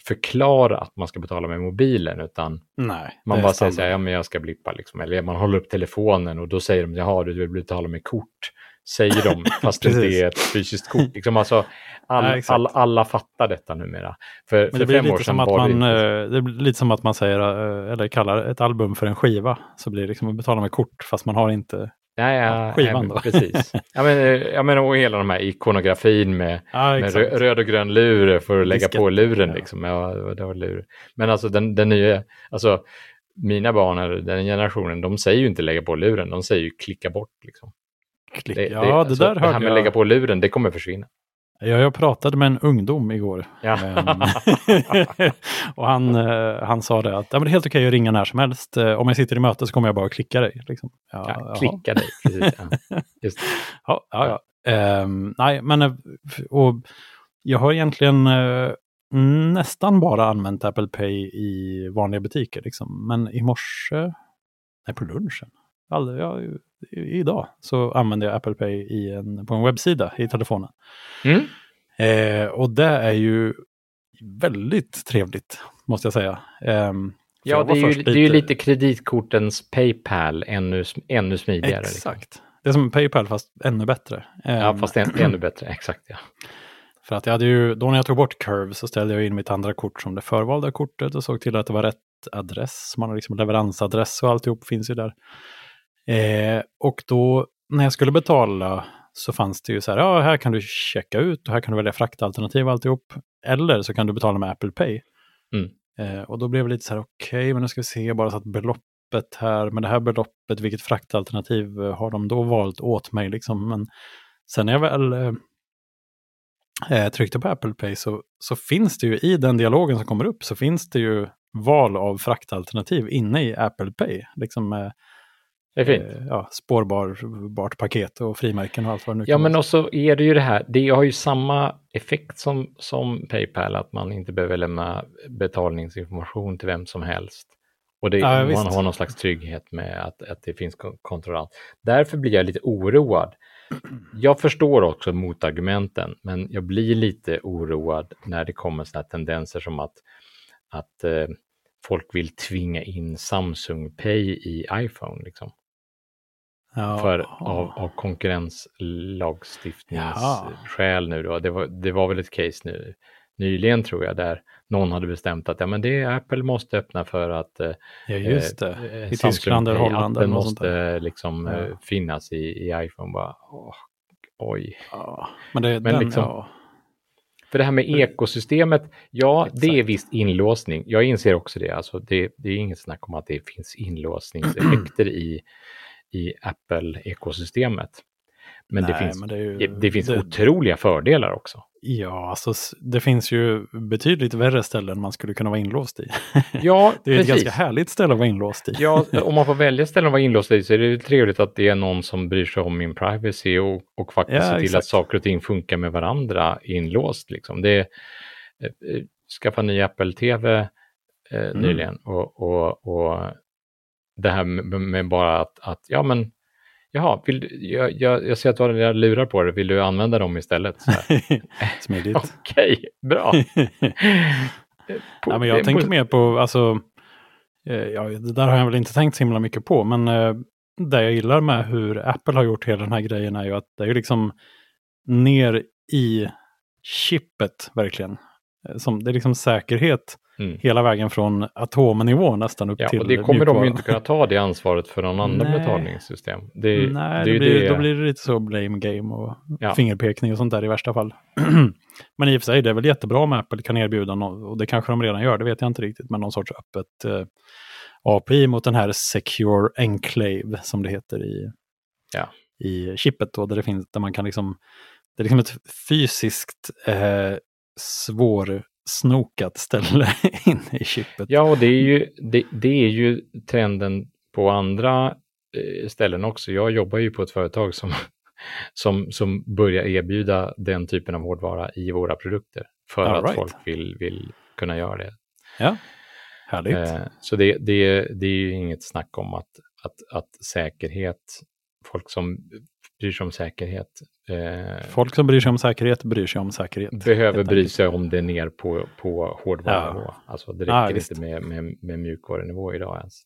B: förklara att man ska betala med mobilen, utan
A: Nej,
B: man
A: det
B: bara säger så här, ja men jag ska blippa liksom. Eller man håller upp telefonen och då säger de, jaha du vill betala med kort. Säger de, fast det inte är ett fysiskt kort. Liksom, alltså, all,
A: Ja,
B: all, alla fattar detta numera. För, för
A: det blir,
B: fem år
A: lite
B: sedan
A: som att
B: var det
A: man,
B: inte...
A: eh, det blir lite som att man säger, eh, eller kallar ett album för en skiva. Så blir det liksom att betala med kort fast man har inte...
B: Nej,
A: ja,
B: ja,
A: skivan
B: men
A: då.
B: Precis. Ja, men, eh, jag menar, och hela de här ikonografin med,
A: Ja,
B: med röd och grön lur för att lägga på
A: Disketter,
B: luren.
A: ja.
B: Liksom. Ja, det var lur. Men alltså den, den nya, alltså mina barn, eller den generationen, de säger ju inte lägga på luren, de säger ju klicka bort. Liksom.
A: Klick.
B: Det,
A: ja,
B: det,
A: det,
B: alltså,
A: där
B: det här med
A: jag.
B: lägga på luren, det kommer försvinna.
A: Ja, jag pratade med en ungdom igår.
B: Ja.
A: Ehm, och han, eh, han sa det att ja, men det är helt okej att ringa när som helst. Eh, Om jag sitter i möte så kommer jag bara att klicka dig. Liksom. Ja,
B: Ja, klicka dig. Precis. Just.
A: Ja, ja. Ehm, nej, men eh, och jag har egentligen eh, nästan bara använt Apple Pay i vanliga butiker. Liksom. Men i morse, nej på lunchen, aldrig, ja, i- idag så använde jag Apple Pay i en, på en webbsida i telefonen.
B: Mm.
A: Eh, och det är ju väldigt trevligt, måste jag säga. För
B: Ja,
A: jag
B: det är, ju,
A: först
B: det är ju lite kreditkortens Paypal ännu, ännu smidigare. Liksom.
A: Exakt. Det är som Paypal fast ännu bättre.
B: Ja,
A: Ehm,
B: fast än, ännu bättre. Exakt, ja.
A: För att jag hade ju, då när jag tog bort Curve så ställde jag in mitt andra kort som det förvalda kortet och såg till att det var rätt adress. Man har liksom leveransadress och alltihop finns ju där. Eh, och då när jag skulle betala så fanns det ju så här, ja här kan du checka ut och här kan du välja fraktalternativ och alltihop. Eller så kan du betala med Apple Pay.
B: Mm.
A: Eh, och då blev det lite så här, okej, men nu ska vi se, bara så att beloppet här, med det här beloppet, vilket fraktalternativ eh, har de då valt åt mig liksom? Men sen när jag väl eh, eh, tryckte på Apple Pay så, så finns det ju i den dialogen som kommer upp så finns det ju val av fraktalternativ inne i Apple Pay. Liksom med
B: Det är fint.
A: eh, ja, spårbart paket och frimärken och allt vad det nu
B: Ja,
A: kan
B: men
A: vara.
B: också är det ju det här, det har ju samma effekt som, som Paypal, att man inte behöver lämna betalningsinformation till vem som helst. Och det,
A: Ja,
B: man
A: visst.
B: har någon slags trygghet med att, att det finns kon- kontrollant. Därför blir jag lite oroad. Jag förstår också motargumenten, men jag blir lite oroad när det kommer sådana tendenser som att, att eh, folk vill tvinga in Samsung Pay i iPhone. Liksom
A: Ja,
B: för, av, av konkurrenslagstiftningsskäl nu då. Det var, det var väl ett case nu nyligen tror jag där någon hade bestämt att ja, men det Apple måste öppna för att eh,
A: ja, just det.
B: eh,
A: I Tyskland eller
B: Pay-appen
A: Holland eller sånt
B: måste liksom
A: Ja.
B: eh, finnas i, i iPhone. Bara, åh, oj.
A: Ja, men det,
B: Men
A: den,
B: liksom-
A: ja.
B: För det här med ekosystemet, ja, det är
A: Exakt.
B: visst inlåsning. Jag inser också det. Alltså det, det är inget snack om att det finns inlåsningseffekter i, i Apple-ekosystemet. Men, det
A: Nej,
B: finns,
A: men det, ju,
B: det finns
A: det,
B: otroliga fördelar också.
A: Ja, alltså det finns ju betydligt värre ställen man skulle kunna vara inlåst i.
B: Ja,
A: Det är ett
B: precis.
A: ganska härligt ställe att vara inlåst i.
B: Ja, om man får välja ställen att vara inlåst i så är det trevligt att det är någon som bryr sig om min privacy och, och faktiskt
A: Ja,
B: ser till
A: exakt.
B: att saker och ting funkar med varandra inlåst. Liksom. Det eh, eh, skaffa ny Apple-TV eh,
A: Mm.
B: nyligen och, och, och det här med, med bara att, att ja men Jaha, vill jag, jag, jag ser att du har lurar på dig, vill du använda dem istället?
A: Smidigt.
B: Okej, bra.
A: ja, men jag tänker mer på, alltså, eh, ja, det där har jag väl inte tänkt så himla mycket på, men eh, det jag gillar med hur Apple har gjort hela den här grejen är ju att det är ju liksom ner i chippet verkligen. Eh, Som, det är liksom säkerhet
B: Mm.
A: hela vägen från atomnivå nästan upp
B: Ja,
A: till
B: och det kommer de ju
A: mjukvaran.
B: inte kunna ta det ansvaret för någon annan
A: Nej.
B: betalningssystem. Det,
A: Nej,
B: det
A: det blir,
B: det-
A: då blir det lite så blame game och
B: Ja.
A: fingerpekning och sånt där i värsta fall. men i och för sig, det är väl jättebra om Apple kan erbjuda, no- och det kanske de redan gör, det vet jag inte riktigt, men någon sorts öppet eh, API mot den här Secure Enclave som det heter i,
B: Ja.
A: i chippet då, där det finns, där man kan liksom, det är liksom ett fysiskt eh, svår snokat ställe inne i chippet.
B: Ja, och det är ju, det, det är ju trenden på andra eh, ställen också. Jag jobbar ju på ett företag som, som, som börjar erbjuda den typen av hårdvara i våra produkter för
A: All
B: att
A: right.
B: folk vill, vill kunna göra det.
A: Ja, härligt.
B: Eh, så det, det, det är ju inget snack om att, att, att säkerhet, folk som bryr sig om säkerhet, eh,
A: Folk som bryr sig om säkerhet bryr sig om säkerhet.
B: behöver bry sig om det ner på, på hårdvarunivå.
A: Ja.
B: Alltså det
A: Ja,
B: räcker
A: visst.
B: inte med, med, med mjukvarunivå idag ens.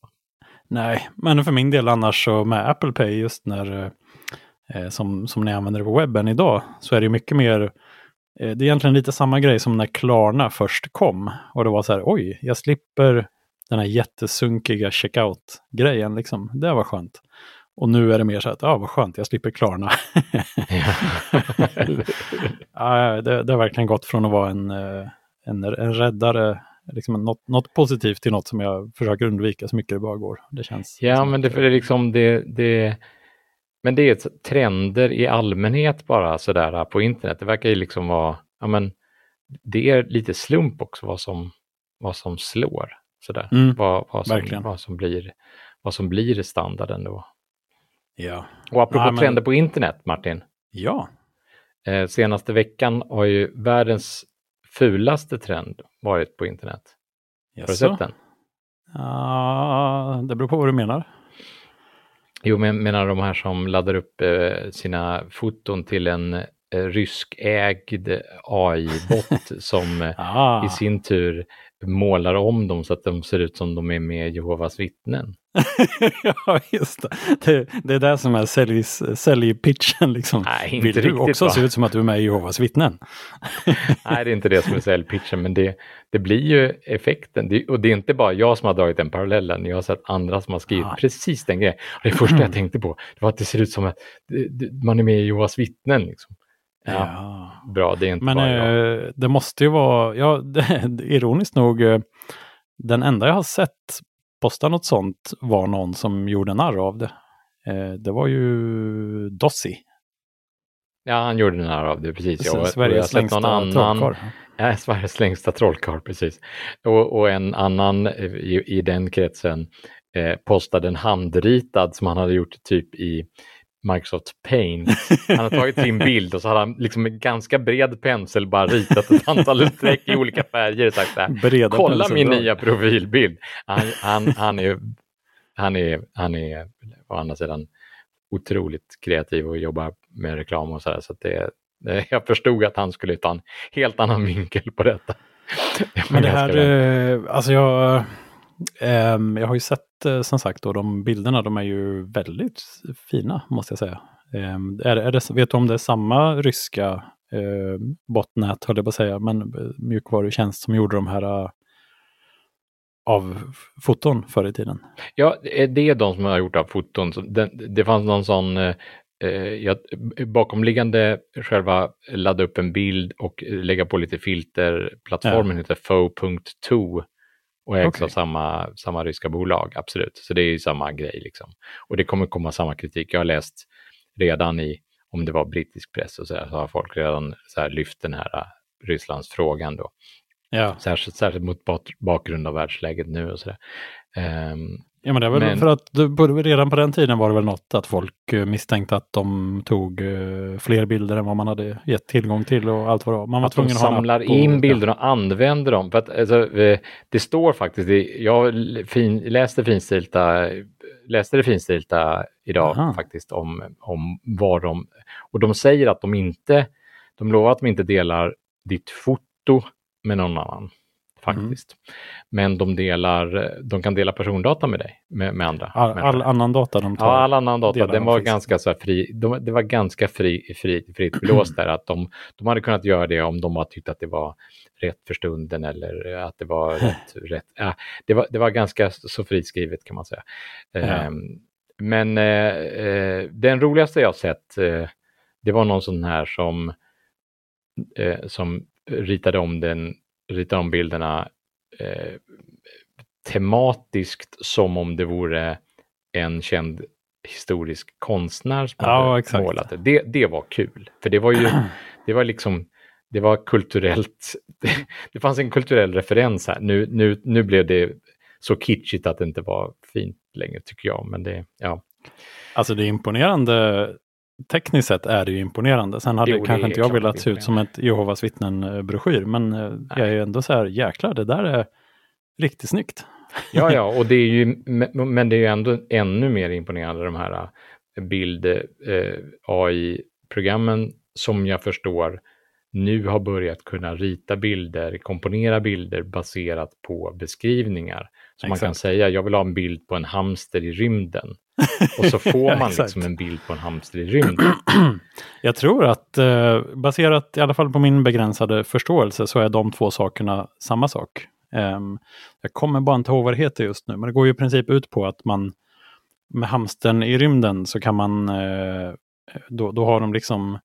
A: Nej, men för min del annars så med Apple Pay just när eh, som, som ni använder det på webben idag så är det mycket mer eh, det är egentligen lite samma grej som när Klarna först kom. Och det var så här, oj, jag slipper den här jättesunkiga checkout-grejen. Liksom. Det var skönt. Och nu är det mer så att, ja vad skönt, jag slipper Klarna. ja, det, det har verkligen gått från att vara en, eh, en, en räddare, liksom något, något positivt till något som jag försöker undvika så mycket det bara går. Det känns
B: Ja, men det, är liksom det, det, men det är trender i allmänhet bara sådär på internet. Det verkar ju liksom vara, ja men det är lite slump också vad som, vad som slår. Sådär.
A: Mm,
B: vad, vad, som,
A: verkligen.
B: vad, som blir, vad som blir standarden då.
A: Ja.
B: Och apropå
A: Ja, men-
B: trender på internet, Martin.
A: ja,
B: Eh, senaste veckan har ju världens fulaste trend varit på internet. Har du sett den?
A: Ja, det beror på vad du menar.
B: Jo, men menar de här som laddar upp eh, sina foton till en eh, ryskägd AI-bot som eh,
A: Ah.
B: i sin tur målar om dem så att de ser ut som de är med Jehovas vittnen.
A: ja, just det. det. Det är det som är säljpitchen liksom.
B: Nej, inte
A: Vill du
B: riktigt,
A: också
B: va?
A: se ut som att du är med i Jehovas vittnen?
B: Nej, det är inte det som är säljpitchen, men det, det blir ju effekten. Det, och det är inte bara jag som har dragit den parallellen, jag har sett andra som har skrivit
A: Ah.
B: precis den grejen. Och det första jag tänkte på det var att det ser ut som att man är med i Jehovas vittnen. Liksom. Ja,
A: Ja.
B: Bra, det är inte
A: Men
B: bara jag.
A: eh, det måste ju vara, ja, det, ironiskt nog, eh, den enda jag har sett posta något sånt var någon som gjorde narr av det. Eh, det var ju Dossi,
B: Ja, han gjorde här av det, precis. Och- och har
A: Sveriges
B: sett
A: längsta
B: annan,
A: trollkarl.
B: Ja, Sveriges längsta trollkarl, precis. Och, och en annan eh, i, i den kretsen eh, postade en handritad som han hade gjort typ i Microsoft Paint. Han har tagit sin bild och så har han liksom med ganska bred pensel bara ritat ett antal streck i olika färger och sagt så här,
A: Breda
B: kolla min
A: penseldrag."
B: nya profilbild. Han, han, han, är, han, är, han är å andra sidan otroligt kreativ och jobbar med reklam och. Så att det, det, jag förstod att han skulle ta en helt annan vinkel på detta. Det
A: Men det här, eh, alltså jag, ehm, jag har ju sett eh, som sagt då, de bilderna, de är ju väldigt fina måste jag säga. Ehm, är, är det, vet du om det är samma ryska eh, botnät, höll jag på att säga, men eh, mjukvarutjänst som gjorde de här eh, av foton förr i tiden?
B: Ja, det är de som har gjort av foton. Det, det fanns någon sån eh, eh, ja, bakomliggande själva ladda upp en bild och lägga på lite filter. Plattformen heter fo.to och ägs
A: Okej.
B: av samma, samma ryska bolag, absolut. Så det är ju samma grej liksom. Och det kommer komma samma kritik. Jag har läst redan i, om det var brittisk press och så, här, så har folk redan så lyft den här eh, Rysslandsfrågan då.
A: Ja,
B: Särskilt, särskilt mot bak- bakgrund av världsläget nu och sådär. Ehm,
A: ja men det väl
B: Men-
A: för att redan på den tiden var det väl något att folk eh, misstänkte att de tog eh, fler bilder än vad man hade gett tillgång till och allt vad det var. Man var
B: att de
A: tvungen att en app
B: samlar
A: på-
B: in bilder och använder dem. För att, alltså, eh, det står faktiskt, jag fin, läste, finstilta, läste det finstilta idag
A: Aha.
B: faktiskt om, om vad de, och de säger att de inte, de lovar att de inte delar ditt foto med någon annan faktiskt. Men de delar, de kan dela persondata med dig, med, med andra.
A: All,
B: människor.
A: all annan data de tar.
B: Ja, all annan data, den
A: de
B: var ganska så här fri, de, det var ganska fri, fri, fritt blåst där. Att de, de hade kunnat göra det om de bara tyckte att det var rätt för stunden eller att det var rätt. rätt ja, det, var, det var ganska så friskrivet kan man säga. Ehm, men eh, eh, den roligaste jag sett, eh, det var någon sån här som, eh, som ritade om, den, ritade om bilderna eh, tematiskt som om det vore en känd historisk konstnär som
A: Ja,
B: hade
A: exakt.
B: målat det. det. Det var kul, för det var ju det var liksom det var kulturellt, det fanns en kulturell referens här. Nu, nu, nu blev det så kitschigt att det inte var fint längre tycker jag. Men det, ja.
A: Alltså det är imponerande. Tekniskt sett är det ju imponerande. Sen hade
B: Jo,
A: kanske inte jag velat se ut som ett Jehovas vittnen-broschyr. Men eh, jag är ju ändå så här, jäklar, det där är riktigt snyggt.
B: Ja, ja, och det är ju, men det är ju ändå ännu mer imponerande de här eh, bild eh, AI-programmen som jag förstår nu har börjat kunna rita bilder, komponera bilder baserat på beskrivningar. Så man kan säga, jag vill ha en bild på en hamster i rymden. Och så får man
A: Exakt.
B: liksom en bild på en hamster i rymden.
A: Jag tror att eh, baserat i alla fall på min begränsade förståelse så är de två sakerna samma sak. Ehm, jag kommer bara inte ihåg vad det heter just nu, men det går ju i princip ut på att man med hamstern i rymden så kan man, eh, då, då har de liksom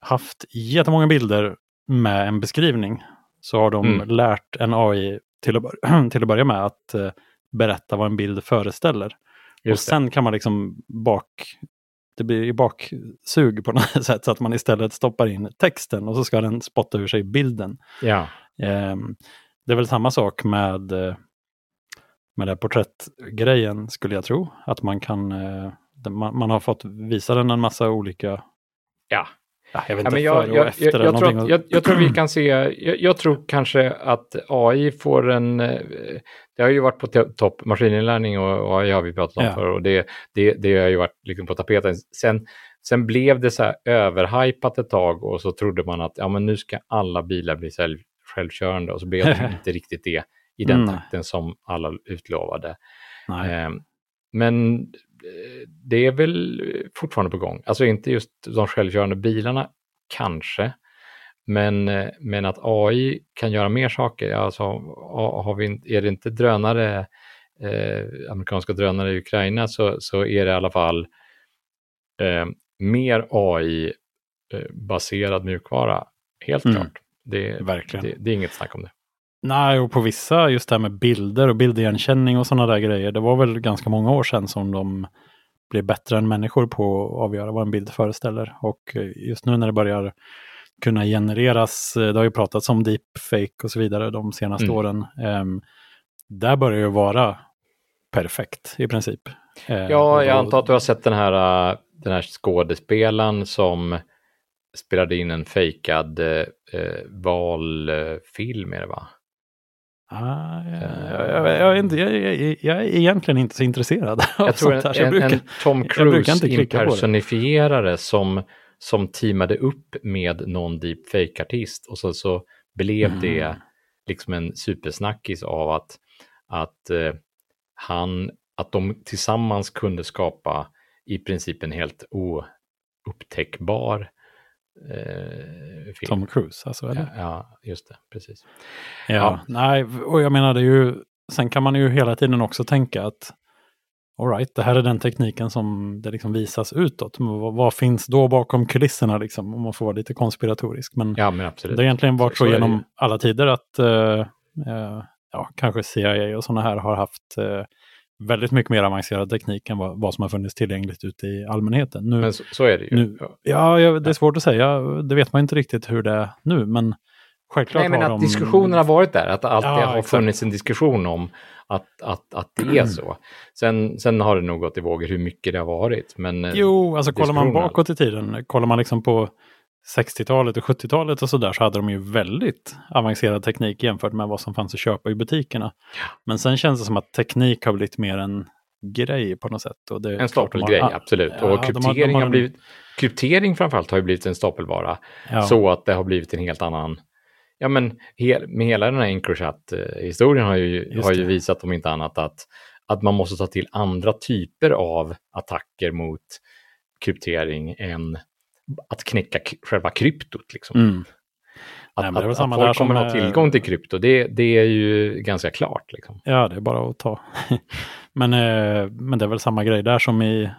A: haft jättemånga bilder med en beskrivning. Så har de
B: Mm.
A: lärt en AI till att, bör- till att börja med att eh, berätta vad en bild föreställer. och
B: Just det.
A: sen kan man liksom bak... Det blir ju baksug på något sätt så att man istället stoppar in texten och så ska den spotta ur sig bilden.
B: Ja,
A: Ehm, det är väl samma sak med, eh, med här porträttgrejen skulle jag tro. Att man kan... eh, Man, man har fått visa den en massa olika...
B: ja.
A: Ja, jag vet
B: Ja,
A: inte,
B: men jag, jag,
A: efter
B: jag,
A: eller
B: jag, tror att, jag, jag tror vi kan se, jag, jag tror kanske att AI får en, eh, det har ju varit på to- topp, maskininlärning och AI har vi pratat om
A: Ja.
B: förr och det, det, det har ju varit liksom på tapeten. Sen, sen blev det så här överhypat ett tag och så trodde man att ja, men nu ska alla bilar bli själv, självkörande och så blev det inte riktigt det i den
A: Mm.
B: takten som alla utlovade.
A: Nej.
B: Eh, Men det är väl fortfarande på gång. Alltså inte just de självkörande bilarna, kanske. Men, eh, men att AI kan göra mer saker. Alltså, ha- har vi, är det inte drönare, eh, amerikanska drönare i Ukraina så, så är det i alla fall eh, mer AI-baserad mjukvara. Helt
A: Mm.
B: klart. Det,
A: Verkligen.
B: det, det är inget snack om det.
A: Nej, och på vissa, just det här med bilder och bildigenkänning och sådana där grejer. Det var väl ganska många år sedan som de blev bättre än människor på att avgöra vad en bild föreställer. Och eh, just nu när det börjar kunna genereras, eh, det har ju pratats om deepfake och så vidare de senaste
B: Mm.
A: åren. Ehm, där börjar det vara perfekt i princip. Eh,
B: Ja, jag antar att du har sett den här, den här skådespelaren som spelade in en fejkad eh, valfilm, är det va?
A: Ah, jag, jag, jag, är jag, egentligen inte så intresserad av
B: Jag tror
A: sånt här.
B: en,
A: så
B: en,
A: brukar-
B: en Tom
A: jag brukar
B: Cruise
A: inte klicka på det.
B: impersonifierare som, som teamade upp med någon deepfake-artist och så, så blev
A: Mm.
B: det liksom en supersnackis av att, att, eh, han, att de tillsammans kunde skapa i princip en helt oupptäckbar film.
A: Tom Cruise, alltså. Eller?
B: ja, ja, just det, precis.
A: Ja,
B: Ja.
A: nej, och jag menar det är ju, sen kan man ju hela tiden också tänka att all right, det här är den tekniken som det liksom visas utåt. Men vad, vad finns då bakom kulisserna liksom, om man får vara lite konspiratorisk. Men
B: Ja, men
A: det har egentligen varit
B: Så-
A: så, genom
B: ju.
A: alla tider att eh, eh, ja, kanske CIA och sådana här har haft eh, väldigt mycket mer avancerad teknik än vad, vad som har funnits tillgängligt ute i allmänheten. Nu,
B: Men så, så är det ju.
A: Nu-
B: Ja.
A: ja, det är svårt att säga, det vet man inte riktigt hur det är nu, men självklart
B: Nej, men
A: har
B: att
A: de...
B: diskussionen har varit där, att det alltid
A: Ja,
B: har
A: exakt.
B: funnits en diskussion om att, att, att det är så. Sen, sen har det nog gått i vågor hur mycket det har varit. Men, eh,
A: Jo, alltså kollar man bakåt i tiden, kollar man liksom på 60-talet och 70-talet och sådär så hade de ju väldigt avancerad teknik jämfört med vad som fanns att köpa i butikerna. Men sen känns det som att teknik har blivit mer en grej på något sätt. Och det
B: En
A: har-
B: stapelgrej, absolut.
A: ja,
B: och
A: de har- de
B: kryptering
A: har
B: har, blivit... Kryptering framförallt har ju blivit en stapelvara.
A: ja,
B: Så att det har blivit en helt annan... Ja, men he, med hela den här Encrochat-historien har ju,
A: Just
B: har ju
A: det.
B: visat om inte annat att, att man måste ta till andra typer av attacker mot kryptering än att knäcka själva kryptot. Liksom.
A: Mm.
B: Att,
A: Nej,
B: att,
A: samma
B: att folk kommer ha
A: eh,
B: tillgång till krypto, det, det är ju ganska klart. Liksom.
A: Ja, det är bara att ta. men, eh, men det är väl samma grej där som i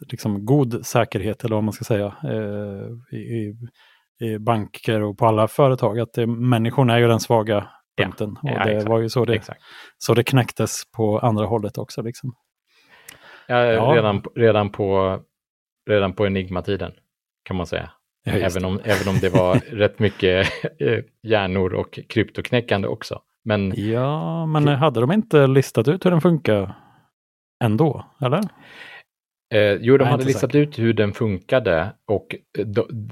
A: liksom, god säkerhet, eller vad man ska säga, eh, i, i, banker och på alla företag. Att det, människorna är ju den svaga
B: Ja.
A: punkten. Och
B: Ja,
A: det
B: exakt.
A: var ju så det,
B: Exakt.
A: så det knäcktes på andra hållet också. Liksom.
B: Ja,
A: Ja.
B: Redan, redan, på, redan på Enigma-tiden kan man säga.
A: Ja,
B: även, om, även om det var rätt mycket eh, hjärnor och kryptoknäckande också. Men
A: Ja, men hade de inte listat ut hur den funkar ändå, eller?
B: Eh, jo, de hade listat ut hur den funkade och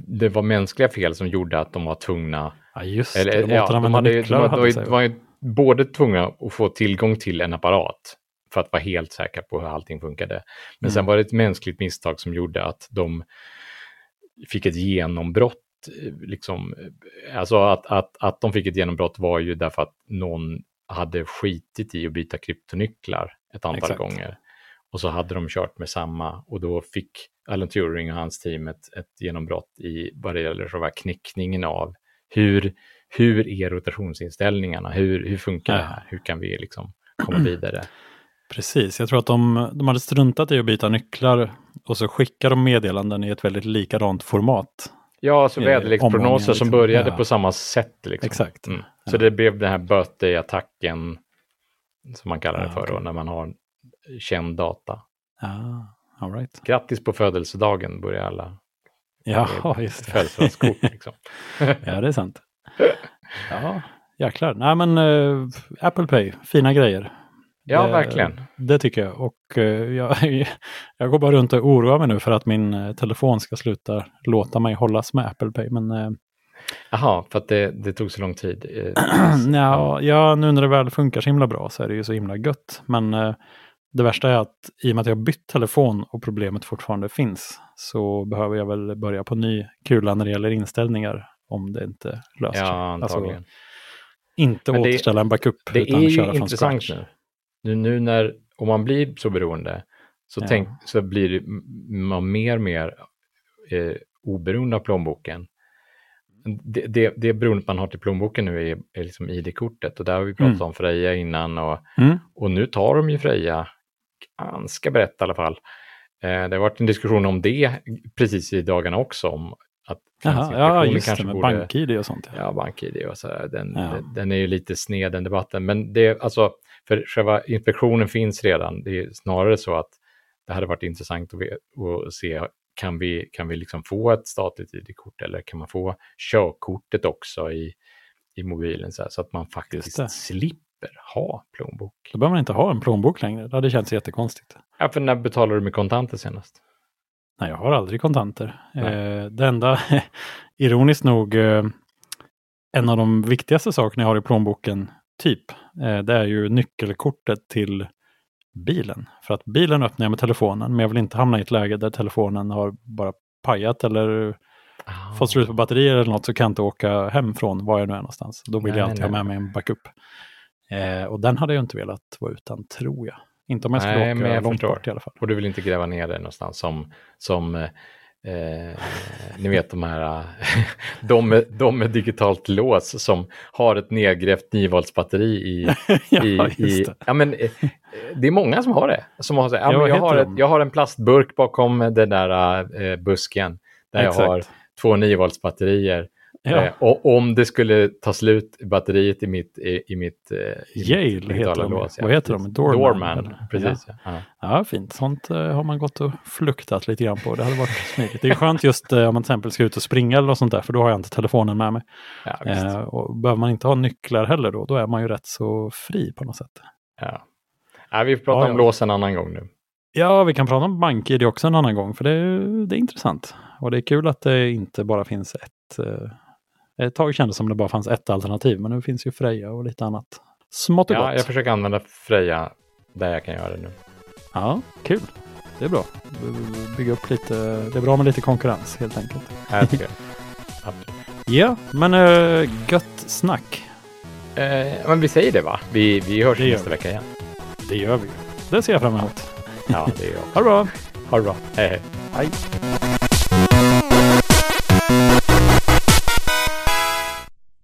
B: det var mänskliga fel som gjorde att de var tvungna...
A: Ja, just
B: Eller,
A: det. De
B: ja, de hade, de,
A: nycklar hade
B: de,
A: sig,
B: var,
A: va?
B: ju både tvungna att få tillgång till en apparat för att vara helt säkra på hur allting funkade. Men sen
A: Mm.
B: var det ett mänskligt misstag som gjorde att de fick ett genombrott. eh, Liksom, eh, alltså att, att, att de fick ett genombrott var ju därför att någon hade skitit i att byta kryptonycklar ett antal
A: Exakt.
B: gånger. Och så hade de kört med samma och då fick Alan Turing och hans team ett, ett genombrott i vad det gäller själva knäckningen av hur, hur är rotationsinställningarna, hur, hur funkar det här, hur kan vi liksom komma vidare?
A: Precis, jag tror att de, de hade struntat i att byta nycklar och så skickar de meddelanden i ett väldigt likadant format.
B: Ja, så
A: Eh,
B: väderleksprognoser som
A: liksom.
B: började
A: Ja.
B: på samma sätt. Liksom.
A: Exakt.
B: Mm.
A: Ja.
B: Så det blev den här birthday-attacken som man kallar det
A: Ja,
B: för då,
A: okej.
B: när man har känd data.
A: Ja, all right.
B: Grattis på födelsedagen börjar alla
A: Ja, just det.
B: födelsedagskort. Liksom.
A: Ja, det är sant. Ja, jäklar. Nej, men eh, Apple Pay, fina grejer.
B: Ja,
A: Det-
B: verkligen.
A: Det tycker jag. Och eh, jag, jag går bara runt och oroar mig nu för att min eh, telefon ska sluta låta mig hållas med Apple Pay. Men eh,
B: Jaha, för att det, det tog så lång tid.
A: ja, ja, nu när det väl funkar så himla bra så är det ju så himla gött. Men det värsta är att i och med att jag har bytt telefon och problemet fortfarande finns så behöver jag väl börja på ny kula när det gäller inställningar om det inte löser sig.
B: Ja,
A: Alltså,
B: antagligen.
A: inte
B: Men det-
A: återställa en backup
B: det
A: utan
B: är
A: köra
B: ju
A: från
B: intressant nu. Nu. Nu när, om man blir så beroende, så,
A: Ja.
B: tänk, så blir det man mer och mer eh, oberoende av plånboken. Det, det, det beroendet man har till plånboken nu är, är liksom ID-kortet och där har vi pratat
A: Mm.
B: om Freja innan och,
A: Mm.
B: och nu tar de ju Freja ganska brett i alla fall. Eh, det har varit en diskussion om det precis i dagarna också, om att Finansinspektionen
A: ja, just det,
B: kanske
A: med
B: borde-
A: bank-id och sånt. Ja.
B: Ja, BankID och så här, den,
A: Ja.
B: den, den är ju lite sned den debatten. Men det är alltså, för själva inspektionen finns redan. Det är snarare så att det hade varit intressant att, se, kan vi, kan vi liksom få ett statligt ID-kort eller kan man få körkortet också i, i mobilen så, här, så att man faktiskt slipper ha plånbok.
A: Då behöver man inte ha en plånbok längre. Det hade känts jättekonstigt.
B: Ja, för när betalar du med kontanter senast?
A: Nej, jag har aldrig kontanter.
B: Nej.
A: Eh, det enda, ironiskt nog, eh, en av de viktigaste sakerna jag har i plånboken, typ, det är ju nyckelkortet till bilen. För att bilen öppnar jag med telefonen, men jag vill inte hamna i ett läge där telefonen har bara pajat eller
B: Ah.
A: fått slut på batterier eller något så kan jag inte åka hem från var jag nu är någonstans. Då vill
B: Nej,
A: jag alltid
B: nej,
A: ha med mig en backup. Eh, och den hade jag inte velat vara utan, tror jag. Inte om jag skulle
B: Nej, men
A: åka
B: jag
A: långt
B: förstår.
A: bort i alla fall.
B: Och du vill inte gräva ner det någonstans som, som eh, ni vet de här, eh, de, med, de med digitalt lås som har ett nedgrävt 9 volts batteri i,
A: ja,
B: i, i
A: det.
B: ja, men, eh, det är många som har det. Som har, så, ja,
A: Ja,
B: jag, har ett, jag har en plastburk bakom den där eh, busken där jag har
A: Exakt.
B: två 9 volts batterier.
A: Ja.
B: Eh, och om det skulle ta slut batteriet i mitt, i, i mitt, eh, i mitt
A: Yale heter
B: digitala
A: de.
B: lås,
A: Vad heter de? Doorman,
B: Doorman, precis. Ja. Ja.
A: Fint. Sånt eh, har man gått och fluktat lite grann på. Det hade varit smidigt. Det är skönt just om man till exempel ska ut och springa eller något sånt där, för då har jag inte telefonen med mig. Eh, och behöver man inte ha nycklar heller då, då är man ju rätt så fri på något sätt.
B: Ja. Ja, vi pratar
A: Ja,
B: om lås en annan gång nu.
A: Ja, vi kan prata om BankID också en annan gång, för det, det är intressant. Och det är kul att det inte bara finns ett. Ett tag kändes som det bara fanns ett alternativ, men nu finns ju Freja och lite annat smått och
B: Ja,
A: gott.
B: jag försöker använda Freja där jag kan göra det nu.
A: Ja, kul. Det är bra. Bygga upp lite, det är bra med lite konkurrens helt enkelt.
B: Ja, jag tycker.
A: Ja, men uh, gött snack.
B: Eh, men vi säger det va? Vi, vi hörs
A: Det
B: nästa
A: vi.
B: vecka igen.
A: Det gör vi. Det ser jag fram emot.
B: Ja, det gör jag.
A: Ha det bra.
B: Ha det bra. Hej hej.
A: Hej.